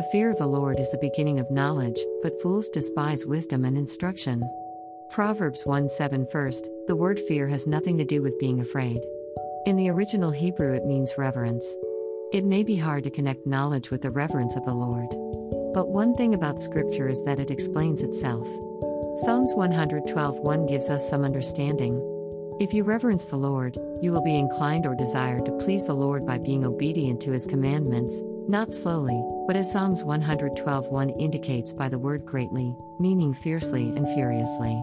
The fear of the Lord is the beginning of knowledge, but fools despise wisdom and instruction. Proverbs 1 7 First, the word fear has nothing to do with being afraid. In the original Hebrew, it means reverence. It may be hard to connect knowledge with the reverence of the Lord. But one thing about Scripture is that it explains itself. Psalms 112 1 gives us some understanding. If you reverence the Lord, you will be inclined or desire to please the Lord by being obedient to his commandments, not slowly, but as Psalms 112 indicates by the word greatly, meaning fiercely and furiously.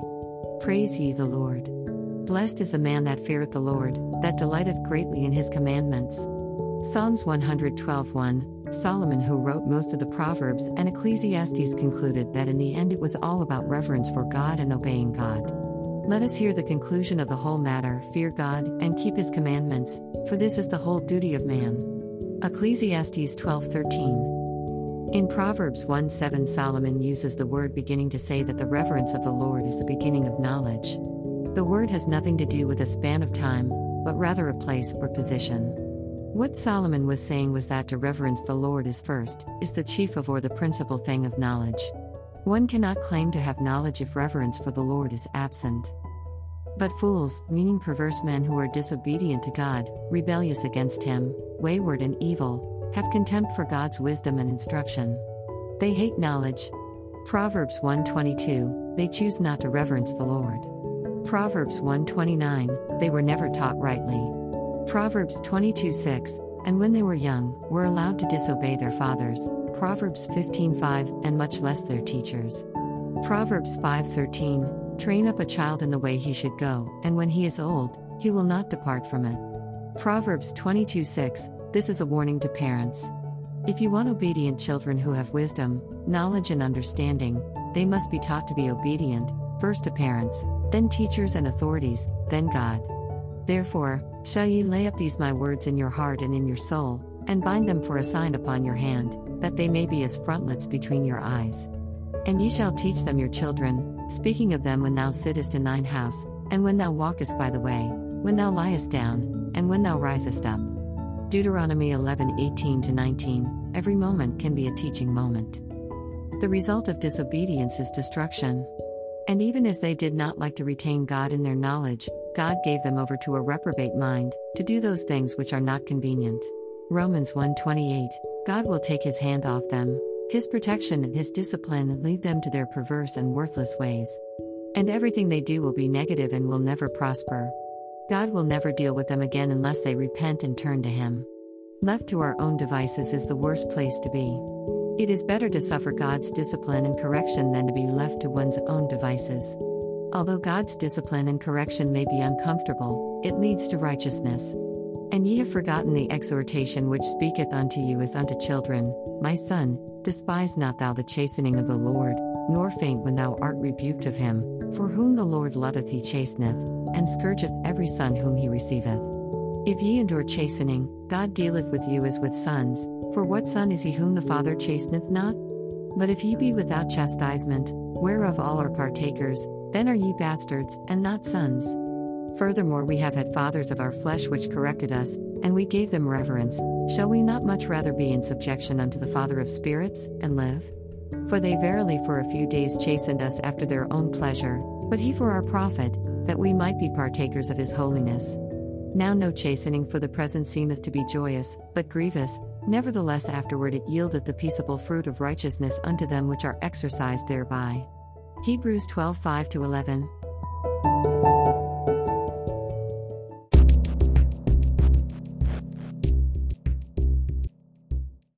Praise ye the Lord. Blessed is the man that feareth the Lord, that delighteth greatly in his commandments. Psalms 112 Solomon, who wrote most of the Proverbs and Ecclesiastes, concluded that in the end it was all about reverence for God and obeying God. Let us hear the conclusion of the whole matter fear God and keep his commandments, for this is the whole duty of man. Ecclesiastes 12:13. In Proverbs 1 7, Solomon uses the word beginning to say that the reverence of the Lord is the beginning of knowledge. The word has nothing to do with a span of time, but rather a place or position. What Solomon was saying was that to reverence the Lord is first, is the chief of or the principal thing of knowledge. One cannot claim to have knowledge if reverence for the Lord is absent. But fools, meaning perverse men who are disobedient to God, rebellious against Him, wayward and evil, have contempt for God's wisdom and instruction. They hate knowledge. Proverbs 122, they choose not to reverence the Lord. Proverbs 129, they were never taught rightly. Proverbs 22 6, and when they were young, were allowed to disobey their fathers. Proverbs 15:5, and much less their teachers. Proverbs 5:13, train up a child in the way he should go, and when he is old, he will not depart from it. Proverbs 22:6, this is a warning to parents. If you want obedient children who have wisdom, knowledge, and understanding, they must be taught to be obedient, first to parents, then teachers and authorities, then God. Therefore, shall ye lay up these my words in your heart and in your soul, and bind them for a sign upon your hand, that they may be as frontlets between your eyes. And ye shall teach them your children, speaking of them when thou sittest in thine house, and when thou walkest by the way, when thou liest down, and when thou risest up. Deuteronomy 11 18 19, every moment can be a teaching moment. The result of disobedience is destruction. And even as they did not like to retain God in their knowledge, God gave them over to a reprobate mind, to do those things which are not convenient. Romans 1:28 God will take his hand off them, his protection and his discipline lead them to their perverse and worthless ways. And everything they do will be negative and will never prosper. God will never deal with them again unless they repent and turn to him. Left to our own devices is the worst place to be. It is better to suffer God's discipline and correction than to be left to one's own devices. Although God's discipline and correction may be uncomfortable, it leads to righteousness. And ye have forgotten the exhortation which speaketh unto you as unto children, My son, despise not thou the chastening of the Lord, nor faint when thou art rebuked of him, for whom the Lord loveth he chasteneth, and scourgeth every son whom he receiveth. If ye endure chastening, God dealeth with you as with sons, for what son is he whom the Father chasteneth not? But if ye be without chastisement, whereof all are partakers, then are ye bastards, and not sons. Furthermore, we have had fathers of our flesh which corrected us, and we gave them reverence. Shall we not much rather be in subjection unto the Father of spirits, and live? For they verily for a few days chastened us after their own pleasure, but he for our profit, that we might be partakers of his holiness. Now no chastening for the present seemeth to be joyous, but grievous, nevertheless afterward it yieldeth the peaceable fruit of righteousness unto them which are exercised thereby. Hebrews 12 5 11.